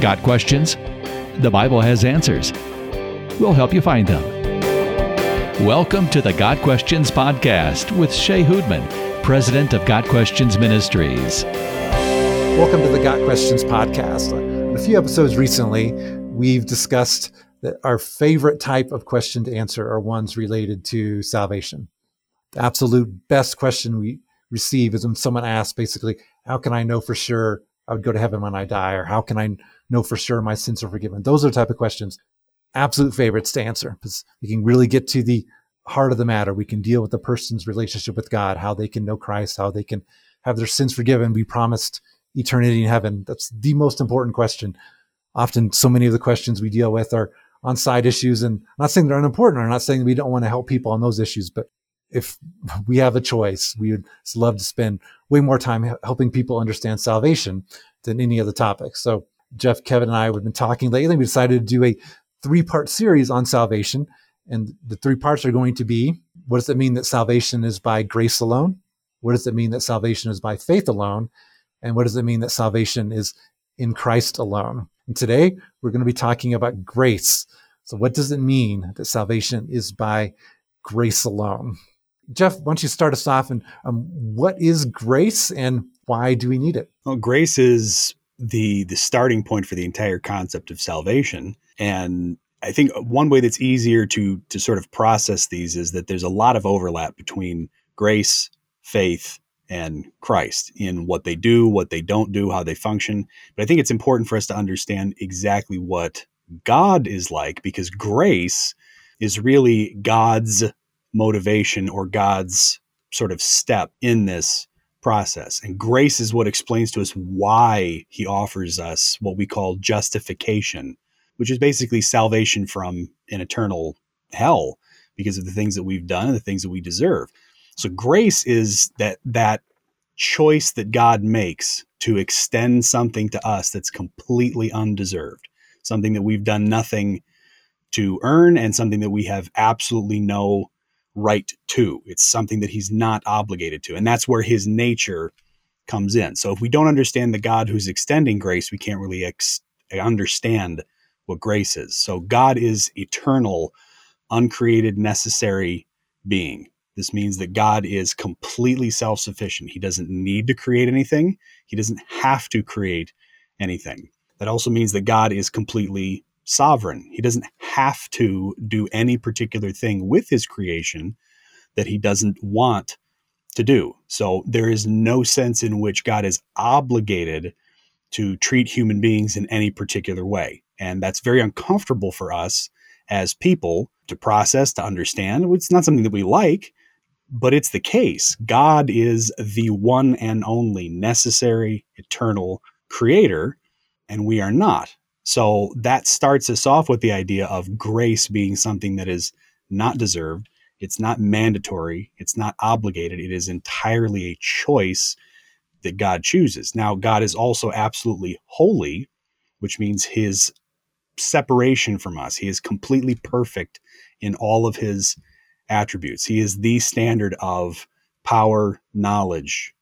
Got questions? The Bible has answers. We'll help you find them. Welcome to the Got Questions Podcast with Shea Houdmann, President of Got Questions Ministries. Welcome to the Got Questions Podcast. In a few episodes recently, we've discussed that our favorite type of question to answer are ones related to salvation. The absolute best question we receive is when someone asks, basically, how can I know for sure I would go to heaven when I die? Or how can I know for sure my sins are forgiven? Those are the type of questions absolute favorites to answer because we can really get to the heart of the matter. We can deal with the person's relationship with God, how they can know Christ, how they can have their sins forgiven. We promised eternity in heaven. That's the most important question. Often, so many of the questions we deal with are on side issues, and I'm not saying they're unimportant. I'm not saying we don't want to help people on those issues, but if we have a choice, we would love to spend way more time helping people understand salvation than any other topic. So, Jeff, Kevin, and I have been talking lately. We decided to do a three part series on salvation. And the three parts are going to be what does it mean that salvation is by grace alone? What does it mean that salvation is by faith alone? And what does it mean that salvation is in Christ alone? And today we're going to be talking about grace. So, what does it mean that salvation is by grace alone? Jeff, why don't you start us off? And um, what is grace and why do we need it? Well, grace is the the starting point for the entire concept of salvation. And I think one way that's easier to to sort of process these is that there's a lot of overlap between grace, faith, and Christ in what they do, what they don't do, how they function. But I think it's important for us to understand exactly what God is like because grace is really God's motivation or God's sort of step in this process. And grace is what explains to us why he offers us what we call justification, which is basically salvation from an eternal hell because of the things that we've done and the things that we deserve. So grace is that that choice that God makes to extend something to us that's completely undeserved, something that we've done nothing to earn and something that we have absolutely no right to. It's something that he's not obligated to. And that's where his nature comes in. So if we don't understand the God who's extending grace, we can't really ex- understand what grace is. So God is eternal, uncreated, necessary being. This means that God is completely self sufficient. He doesn't need to create anything, He doesn't have to create anything. That also means that God is completely sovereign. He doesn't have to do any particular thing with his creation that he doesn't want to do. So there is no sense in which God is obligated to treat human beings in any particular way. And that's very uncomfortable for us as people to process, to understand. It's not something that we like, but it's the case. God is the one and only necessary, eternal creator, and we are not. So that starts us off with the idea of grace being something that is not deserved. It's not mandatory. It's not obligated. It is entirely a choice that God chooses. Now, God is also absolutely holy, which means his separation from us. He is completely perfect in all of his attributes. He is the standard of power, knowledge,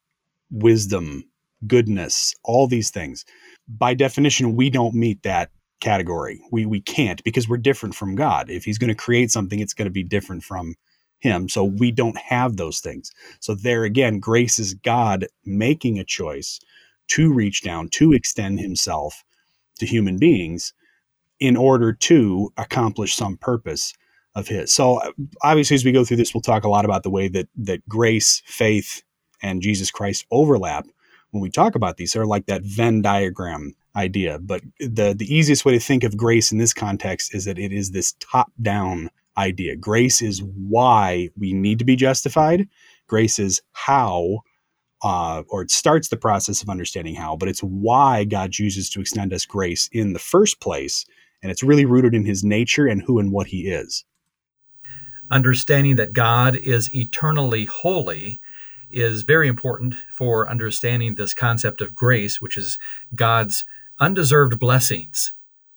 wisdom, goodness, all these things by definition, we don't meet that category. We we can't because we're different from God. If He's going to create something, it's going to be different from Him. So we don't have those things. So there again, grace is God making a choice to reach down, to extend Himself to human beings in order to accomplish some purpose of His. So obviously, as we go through this, we'll talk a lot about the way that that grace, faith, and Jesus Christ overlap when we talk about these. They're like that Venn diagram idea. But the the easiest way to think of grace in this context is that it is this top down idea. Grace is why we need to be justified. Grace is how, uh, or it starts the process of understanding how, but it's why God chooses to extend us grace in the first place. And it's really rooted in his nature and who and what he is. Understanding that God is eternally holy is very important for understanding this concept of grace, which is God's undeserved blessings.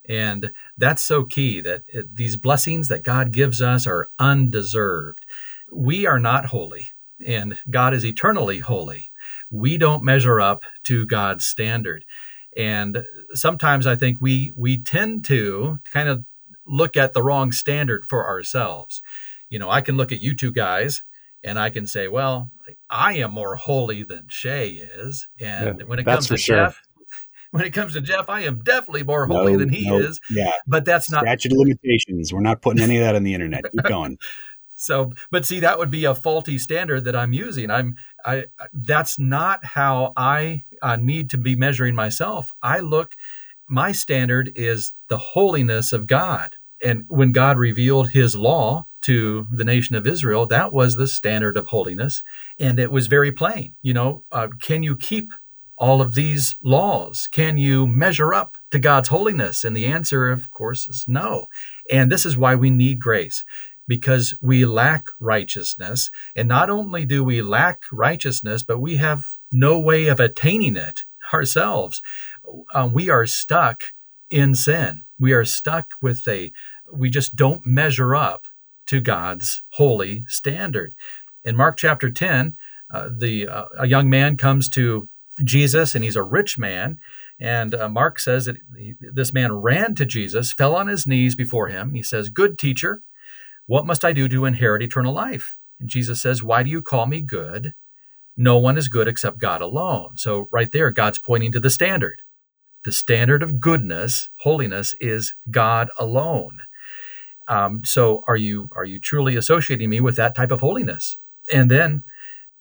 And that's so key that these blessings that God gives us are undeserved. We are not holy, and God is eternally holy. We don't measure up to God's standard. And sometimes I think we we tend to kind of look at the wrong standard for ourselves. You know, I can look at you two guys and I can say, well, I am more holy than Shea is. And yeah, when it comes to sure. Jeff, when it comes to Jeff, I am definitely more holy no, than he no, is. Yeah. But that's not statute of limitations. We're not putting any of that on the internet. Keep going. so, but see, that would be a faulty standard that I'm using. I'm, I, that's not how I uh, need to be measuring myself. I look, my standard is the holiness of God. And when God revealed his law to the nation of Israel, that was the standard of holiness. And it was very plain. You know, uh, can you keep all of these laws? Can you measure up to God's holiness? And the answer, of course, is no. And this is why we need grace because we lack righteousness. And not only do we lack righteousness, but we have no way of attaining it ourselves. Uh, we are stuck in sin. We are stuck with a, we just don't measure up to God's holy standard. In Mark chapter 10, uh, the uh, a young man comes to Jesus and he's a rich man and uh, Mark says that he, this man ran to Jesus, fell on his knees before him. He says, "Good teacher, what must I do to inherit eternal life?" And Jesus says, "Why do you call me good? No one is good except God alone." So right there God's pointing to the standard. The standard of goodness, holiness is God alone. Um, so are you are you truly associating me with that type of holiness? And then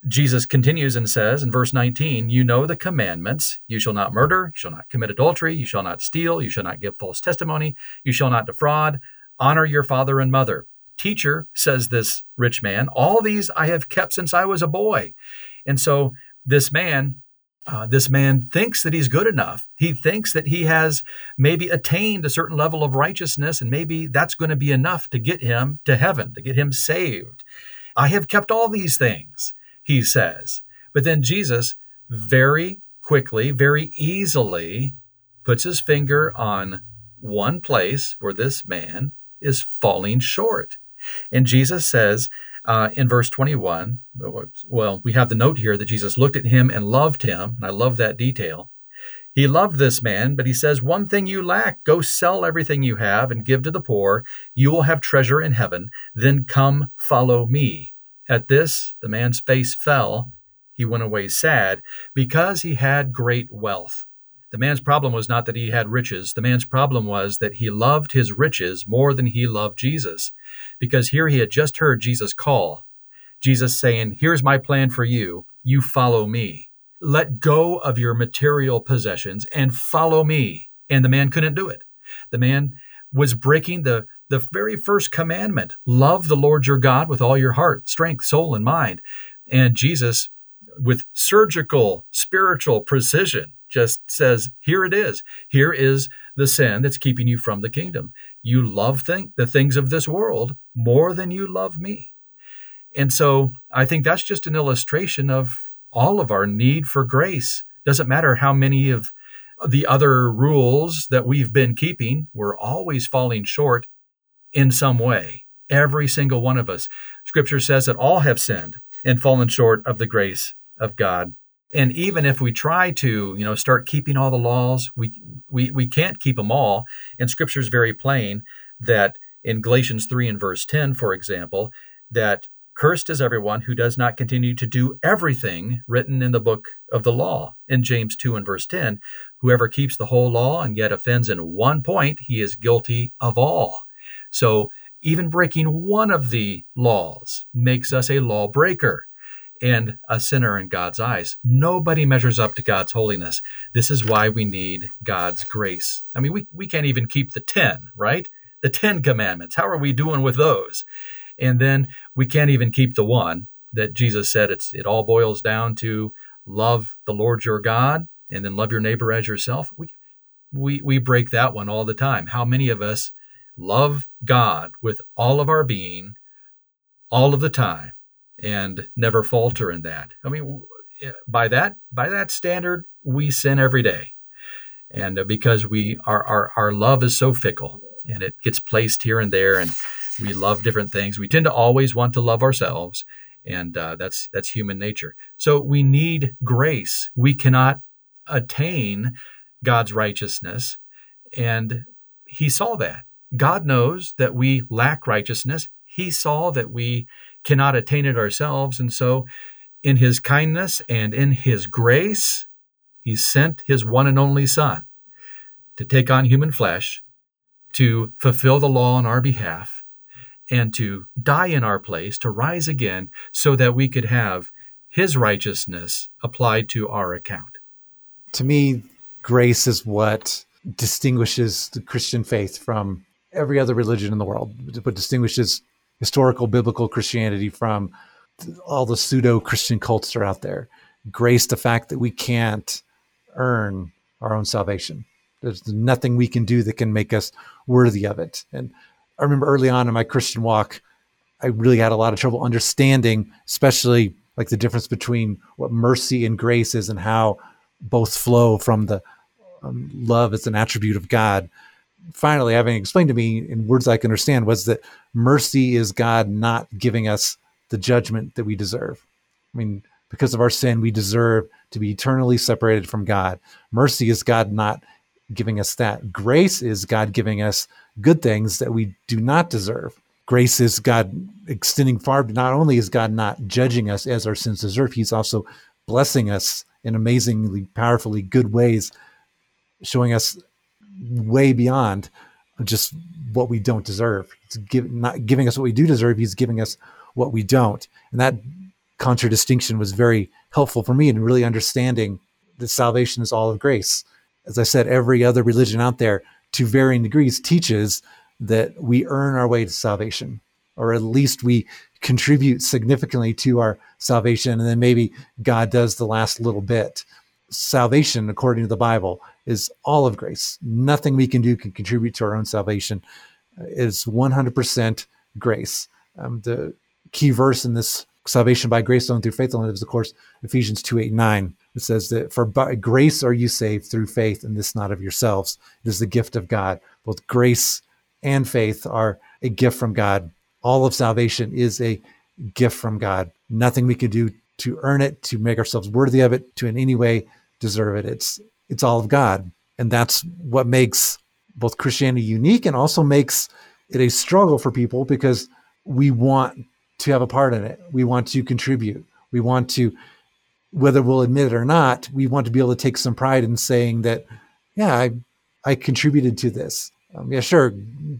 Jesus continues and says in verse 19, You know the commandments. You shall not murder, you shall not commit adultery, you shall not steal, you shall not give false testimony, you shall not defraud, honor your father and mother. Teacher, says this rich man, all these I have kept since I was a boy. And so this man uh, this man thinks that he's good enough. He thinks that he has maybe attained a certain level of righteousness, and maybe that's going to be enough to get him to heaven, to get him saved. I have kept all these things, he says. But then Jesus very quickly, very easily puts his finger on one place where this man is falling short. And Jesus says, uh, in verse 21, well, we have the note here that Jesus looked at him and loved him. And I love that detail. He loved this man, but he says, One thing you lack go sell everything you have and give to the poor. You will have treasure in heaven. Then come follow me. At this, the man's face fell. He went away sad because he had great wealth. The man's problem was not that he had riches. The man's problem was that he loved his riches more than he loved Jesus. Because here he had just heard Jesus call. Jesus saying, Here's my plan for you. You follow me. Let go of your material possessions and follow me. And the man couldn't do it. The man was breaking the, the very first commandment love the Lord your God with all your heart, strength, soul, and mind. And Jesus, with surgical, spiritual precision, just says, here it is. Here is the sin that's keeping you from the kingdom. You love the things of this world more than you love me. And so I think that's just an illustration of all of our need for grace. Doesn't matter how many of the other rules that we've been keeping, we're always falling short in some way. Every single one of us. Scripture says that all have sinned and fallen short of the grace of God and even if we try to you know start keeping all the laws we we, we can't keep them all. And scripture is very plain that in galatians 3 and verse 10 for example that cursed is everyone who does not continue to do everything written in the book of the law. In james 2 and verse 10 whoever keeps the whole law and yet offends in one point he is guilty of all. So even breaking one of the laws makes us a lawbreaker and a sinner in God's eyes. Nobody measures up to God's holiness. This is why we need God's grace. I mean, we, we can't even keep the 10, right? The 10 commandments. How are we doing with those? And then we can't even keep the one that Jesus said it's it all boils down to love the Lord your God and then love your neighbor as yourself. We we we break that one all the time. How many of us love God with all of our being all of the time? And never falter in that. I mean, by that by that standard, we sin every day, and uh, because we our, our our love is so fickle and it gets placed here and there, and we love different things. We tend to always want to love ourselves, and uh, that's that's human nature. So we need grace. We cannot attain God's righteousness. And he saw that. God knows that we lack righteousness. He saw that we cannot attain it ourselves. And so, in his kindness and in his grace, he sent his one and only Son to take on human flesh, to fulfill the law on our behalf, and to die in our place, to rise again, so that we could have his righteousness applied to our account. To me, grace is what distinguishes the Christian faith from every other religion in the world, what distinguishes historical biblical Christianity from all the pseudo Christian cults that are out there. Grace, the fact that we can't earn our own salvation. There's nothing we can do that can make us worthy of it. And I remember early on in my Christian walk, I really had a lot of trouble understanding, especially like the difference between what mercy and grace is and how both flow from the um, love as an attribute of God. Finally, having explained to me in words I can understand, was that mercy is God not giving us the judgment that we deserve. I mean, because of our sin, we deserve to be eternally separated from God. Mercy is God not giving us that. Grace is God giving us good things that we do not deserve. Grace is God extending far. Not only is God not judging us as our sins deserve, He's also blessing us in amazingly, powerfully good ways, showing us way beyond just what we don't deserve. He's give, not giving us what we do deserve. He's giving us what we don't. And that contradistinction was very helpful for me in really understanding that salvation is all of grace. As I said, every other religion out there, to varying degrees, teaches that we earn our way to salvation, or at least we contribute significantly to our salvation, and then maybe God does the last little bit. Salvation, according to the Bible, is all of grace. Nothing we can do can contribute to our own salvation. It's 100% grace. Um, the key verse in this salvation by grace alone through faith alone is, of course, Ephesians 2 8 9. It says that for by grace are you saved through faith, and this not of yourselves. It is the gift of God. Both grace and faith are a gift from God. All of salvation is a gift from God. Nothing we can do to earn it, to make ourselves worthy of it, to in any way deserve it. It's it's all of God. And that's what makes both Christianity unique and also makes it a struggle for people because we want to have a part in it. We want to contribute. We want to, whether we'll admit it or not, we want to be able to take some pride in saying that, yeah, I, I contributed to this. Um, yeah, sure,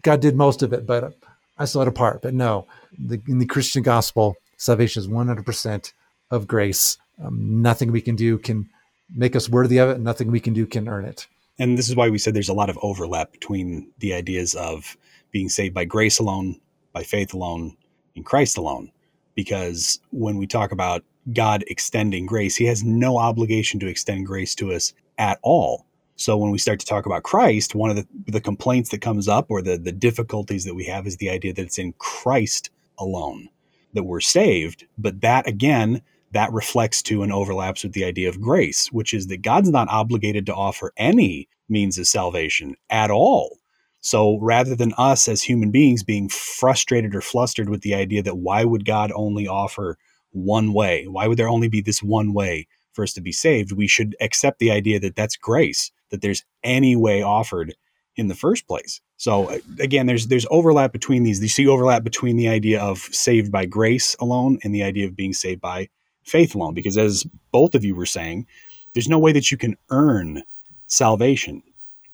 God did most of it, but I still had a part. But no, the, in the Christian gospel, salvation is 100% of grace. Um, nothing we can do can make us worthy of it. and Nothing we can do can earn it. And this is why we said there's a lot of overlap between the ideas of being saved by grace alone, by faith alone, in Christ alone. Because when we talk about God extending grace, he has no obligation to extend grace to us at all. So when we start to talk about Christ, one of the, the complaints that comes up or the, the difficulties that we have is the idea that it's in Christ alone that we're saved. But that again, that reflects to and overlaps with the idea of grace, which is that God's not obligated to offer any means of salvation at all. So rather than us as human beings being frustrated or flustered with the idea that why would God only offer one way? Why would there only be this one way for us to be saved? We should accept the idea that that's grace, that there's any way offered in the first place. So uh, again, there's there's overlap between these. You see overlap between the idea of saved by grace alone and the idea of being saved by faith alone. Because as both of you were saying, there's no way that you can earn salvation.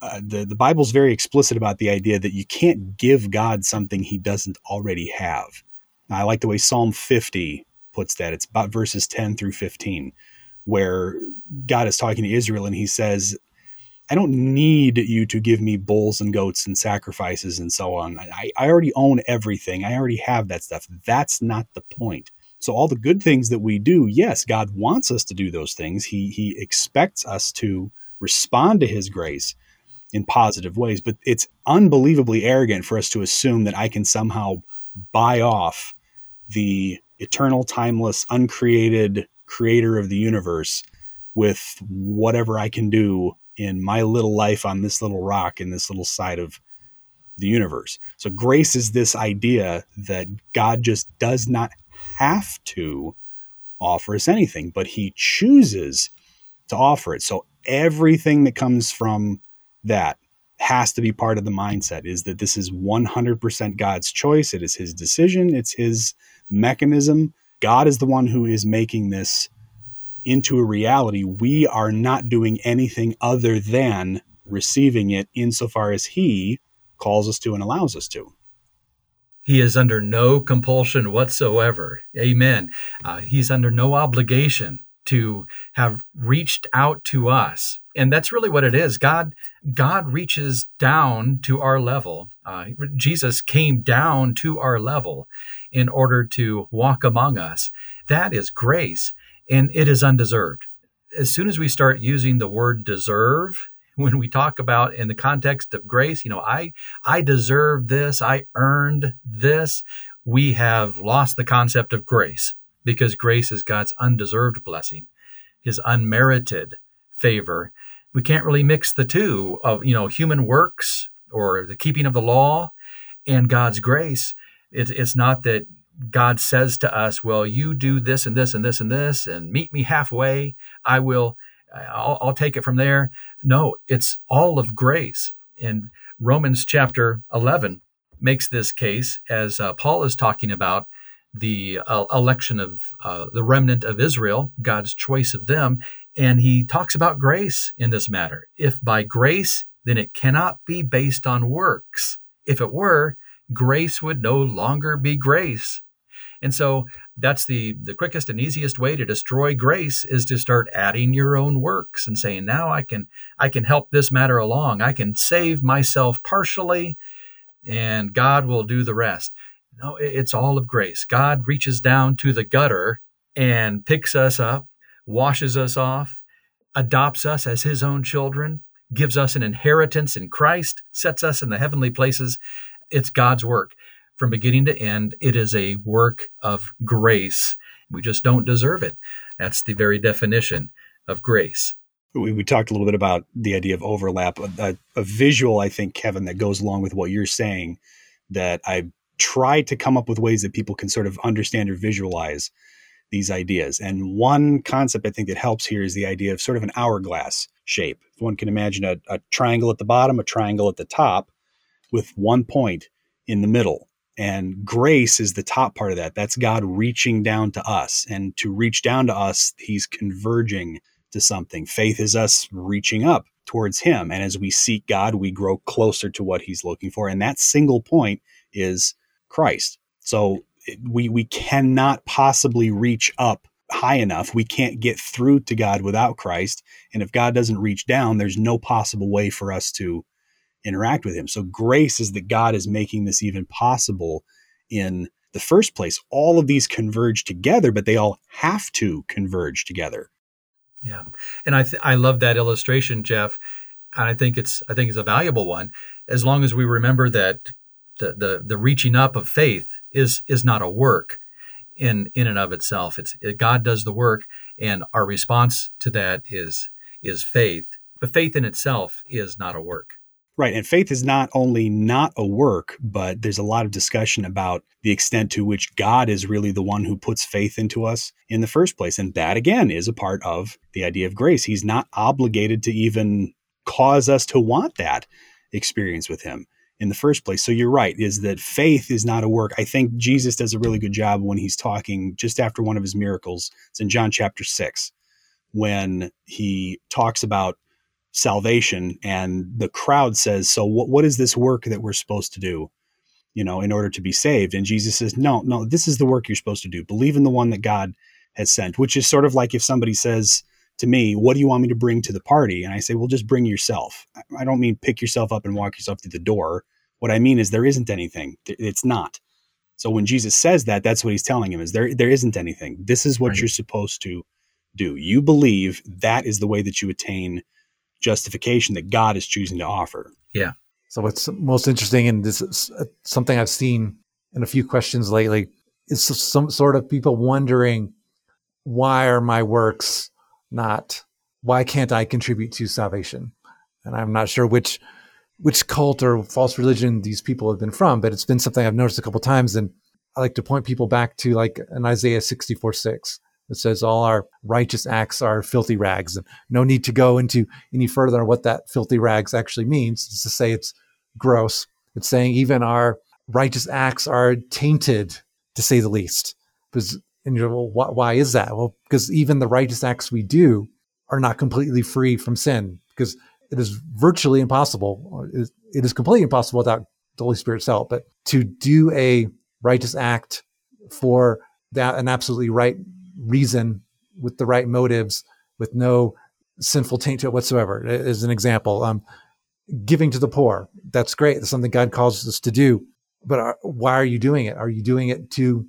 Uh, the the Bible's very explicit about the idea that you can't give God something He doesn't already have. Now, I like the way Psalm 50 puts that. It's about verses 10 through 15, where God is talking to Israel and He says, "I don't need you to give me bulls and goats and sacrifices and so on. I, I already own everything. I already have that stuff. That's not the point." So all the good things that we do, yes, God wants us to do those things. He He expects us to respond to His grace in positive ways. But it's unbelievably arrogant for us to assume that I can somehow buy off the eternal, timeless, uncreated creator of the universe with whatever I can do in my little life on this little rock in this little side of the universe. So grace is this idea that God just does not have to offer us anything, but he chooses to offer it. So everything that comes from that has to be part of the mindset is that this is 100% God's choice. It is his decision, it's his mechanism. God is the one who is making this into a reality. We are not doing anything other than receiving it insofar as he calls us to and allows us to. He is under no compulsion whatsoever. Amen. Uh, he's under no obligation to have reached out to us. And that's really what it is. God god reaches down to our level. Uh, jesus came down to our level in order to walk among us. That is grace and it is undeserved. As soon as we start using the word deserve when we talk about in the context of grace you know i i deserve this i earned this we have lost the concept of grace because grace is god's undeserved blessing his unmerited favor we can't really mix the two of you know human works or the keeping of the law and God's grace. It, it's not that God says to us, "Well, you do this and this and this and this, and meet me halfway. I will. I'll, I'll take it from there." No, it's all of grace. And Romans chapter eleven makes this case as uh, Paul is talking about the uh, election of uh, the remnant of Israel, God's choice of them, and he talks about grace in this matter. If by grace, then it cannot be based on works. If it were, grace would no longer be grace. And so that's the, the quickest and easiest way to destroy grace is to start adding your own works and saying, now I can I can help this matter along. I can save myself partially and God will do the rest. No, it's all of grace. God reaches down to the gutter and picks us up washes us off, adopts us as his own children, gives us an inheritance in Christ, sets us in the heavenly places. It's God's work from beginning to end. It is a work of grace. We just don't deserve it. That's the very definition of grace. We, we talked a little bit about the idea of overlap. A, a visual, I think, Kevin, that goes along with what you're saying that I try to come up with ways that people can sort of understand or visualize these ideas. And one concept I think that helps here is the idea of sort of an hourglass shape. If one can imagine a, a triangle at the bottom, a triangle at the top, with one point in the middle. And grace is the top part of that. That's God reaching down to us. And to reach down to us, He's converging to something. Faith is us reaching up towards Him. And as we seek God, we grow closer to what He's looking for. And that single point is Christ. So we we cannot possibly reach up high enough. We can't get through to God without Christ. And if God doesn't reach down, there's no possible way for us to interact with him. So grace is that God is making this even possible in the first place. All of these converge together, but they all have to converge together. Yeah. And I th- I love that illustration, Jeff. And I think it's I think it's a valuable one as long as we remember that the the, the reaching up of faith is is not a work in in and of itself. It's it, God does the work, and our response to that is is faith. But faith in itself is not a work. Right. And faith is not only not a work, but there's a lot of discussion about the extent to which God is really the one who puts faith into us in the first place. And that, again, is a part of the idea of grace. He's not obligated to even cause us to want that experience with Him in the first place. So you're right, is that faith is not a work. I think Jesus does a really good job when he's talking just after one of his miracles. It's in John chapter 6 when he talks about salvation and the crowd says, "So what what is this work that we're supposed to do?" You know, in order to be saved. And Jesus says, "No, no, this is the work you're supposed to do. Believe in the one that God has sent." Which is sort of like if somebody says, to me, what do you want me to bring to the party? And I say, well, just bring yourself. I don't mean pick yourself up and walk yourself through the door. What I mean is there isn't anything. It's not. So when Jesus says that, that's what he's telling him is there there isn't anything. This is what right. you're supposed to do. You believe that is the way that you attain justification that God is choosing to offer. Yeah. So what's most interesting, and this is uh, something I've seen in a few questions lately, is some sort of people wondering why are my works not why can't I contribute to salvation? And I'm not sure which which cult or false religion these people have been from, but it's been something I've noticed a couple times. And I like to point people back to like an Isaiah 64 6, that says all our righteous acts are filthy rags. And no need to go into any further on what that filthy rags actually means. It's to say it's gross. It's saying even our righteous acts are tainted, to say the least. Because, and you're, well, why, why is that? Well, because even the righteous acts we do are not completely free from sin, because it is virtually impossible. It is completely impossible without the Holy Spirit's help. But to do a righteous act for that an absolutely right reason with the right motives, with no sinful taint to it whatsoever, as an example, um, giving to the poor. That's great. That's something God calls us to do. But are, why are you doing it? Are you doing it to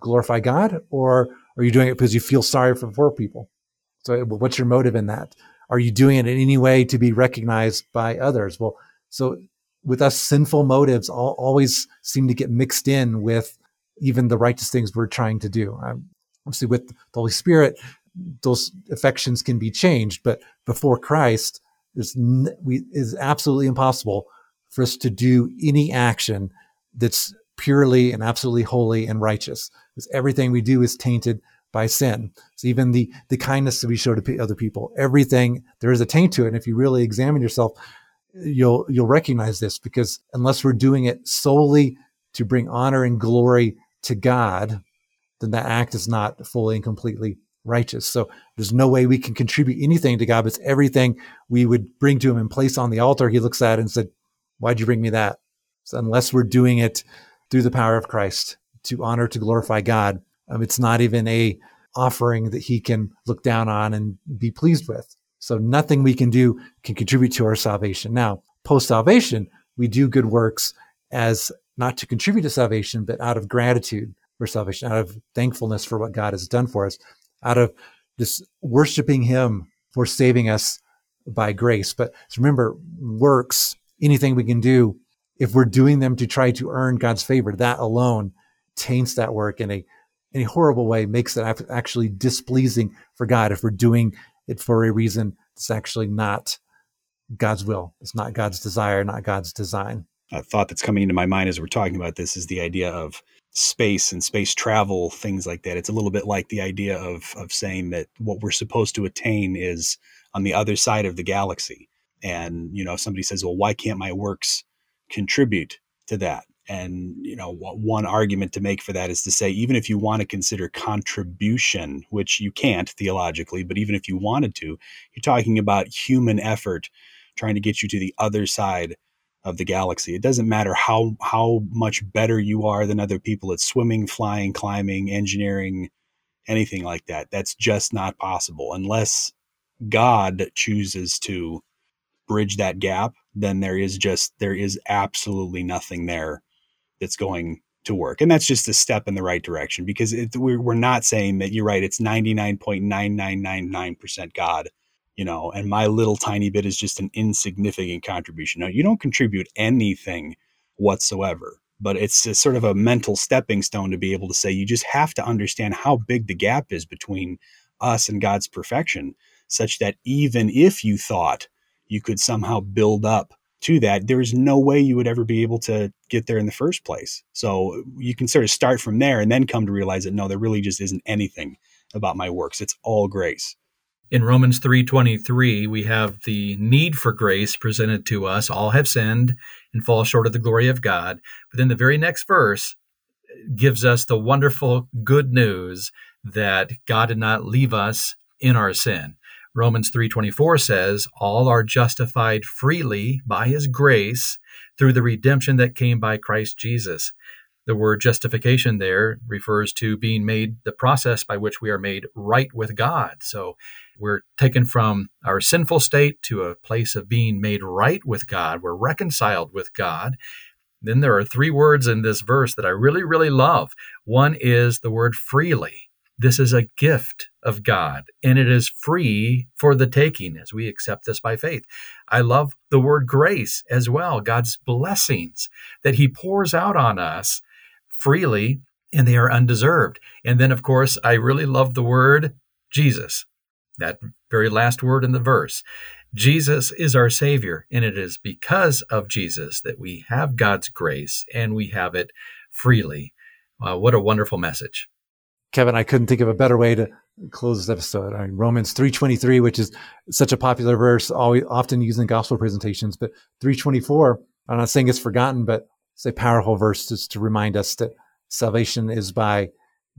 glorify God, or are you doing it because you feel sorry for poor people? So, what's your motive in that? Are you doing it in any way to be recognized by others? Well, so with us, sinful motives all, always seem to get mixed in with even the righteous things we're trying to do. Um, obviously, with the Holy Spirit, those affections can be changed, but before Christ, it's we, is absolutely impossible for us to do any action that's purely and absolutely holy and righteous. Because everything we do is tainted by sin. So even the the kindness that we show to other people, everything there is a taint to it. And if you really examine yourself, you'll you'll recognize this because unless we're doing it solely to bring honor and glory to God, then that act is not fully and completely righteous. So there's no way we can contribute anything to God. But it's everything we would bring to Him and place on the altar. He looks at it and said, "Why'd you bring me that?" So unless we're doing it through the power of Christ to honor to glorify God, um, it's not even a offering that he can look down on and be pleased with. So nothing we can do can contribute to our salvation. Now, post salvation, we do good works as not to contribute to salvation, but out of gratitude for salvation, out of thankfulness for what God has done for us, out of just worshiping him for saving us by grace. But remember, works, anything we can do, if we're doing them to try to earn God's favor, that alone taints that work in a in a horrible way makes it actually displeasing for God if we're doing it for a reason that's actually not God's will. It's not God's desire, not God's design. A thought that's coming into my mind as we're talking about this is the idea of space and space travel, things like that. It's a little bit like the idea of of saying that what we're supposed to attain is on the other side of the galaxy. And you know, somebody says, "Well, why can't my works contribute to that?" And you know, one argument to make for that is to say, even if you want to consider contribution, which you can't theologically, but even if you wanted to, you're talking about human effort trying to get you to the other side of the galaxy. It doesn't matter how how much better you are than other people at swimming, flying, climbing, engineering, anything like that. That's just not possible unless God chooses to bridge that gap. Then there is just there is absolutely nothing there that's going to work. And that's just a step in the right direction because it, we're, we're not saying that you're right. It's 99.9999% God, you know, and my little tiny bit is just an insignificant contribution. Now, you don't contribute anything whatsoever, but it's a sort of a mental stepping stone to be able to say you just have to understand how big the gap is between us and God's perfection, such that even if you thought you could somehow build up to that, there's no way you would ever be able to get there in the first place. So you can sort of start from there and then come to realize that no, there really just isn't anything about my works. It's all grace. In Romans 3:23, we have the need for grace presented to us. All have sinned and fall short of the glory of God. But then the very next verse gives us the wonderful good news that God did not leave us in our sin. Romans 3:24 says, "All are justified freely by his grace through the redemption that came by Christ Jesus." The word justification there refers to being made the process by which we are made right with God. So we're taken from our sinful state to a place of being made right with God. We're reconciled with God. Then there are three words in this verse that I really, really love. One is the word freely. This is a gift of God, and it is free for the taking as we accept this by faith. I love the word grace as well, God's blessings that He pours out on us freely, and they are undeserved. And then, of course, I really love the word Jesus, that very last word in the verse. Jesus is our Savior, and it is because of Jesus that we have God's grace and we have it freely. What a wonderful message. Kevin, I couldn't think of a better way to close this episode. I mean, Romans 3.23, which is such a popular verse, always, often used in gospel presentations, but 324, I'm not saying it's forgotten, but a powerful verse just to remind us that salvation is by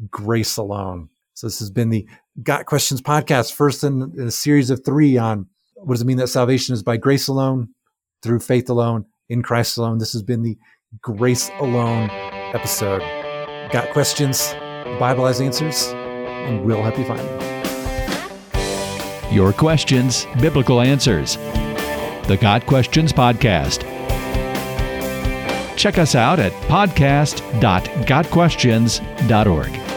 grace alone. So this has been the Got Questions podcast, first in, in a series of three on what does it mean that salvation is by grace alone, through faith alone, in Christ alone. This has been the Grace Alone episode. Got questions? Bible has answers, and we'll help you find them. Your questions, biblical answers. The Got Questions Podcast. Check us out at podcast.gotquestions.org.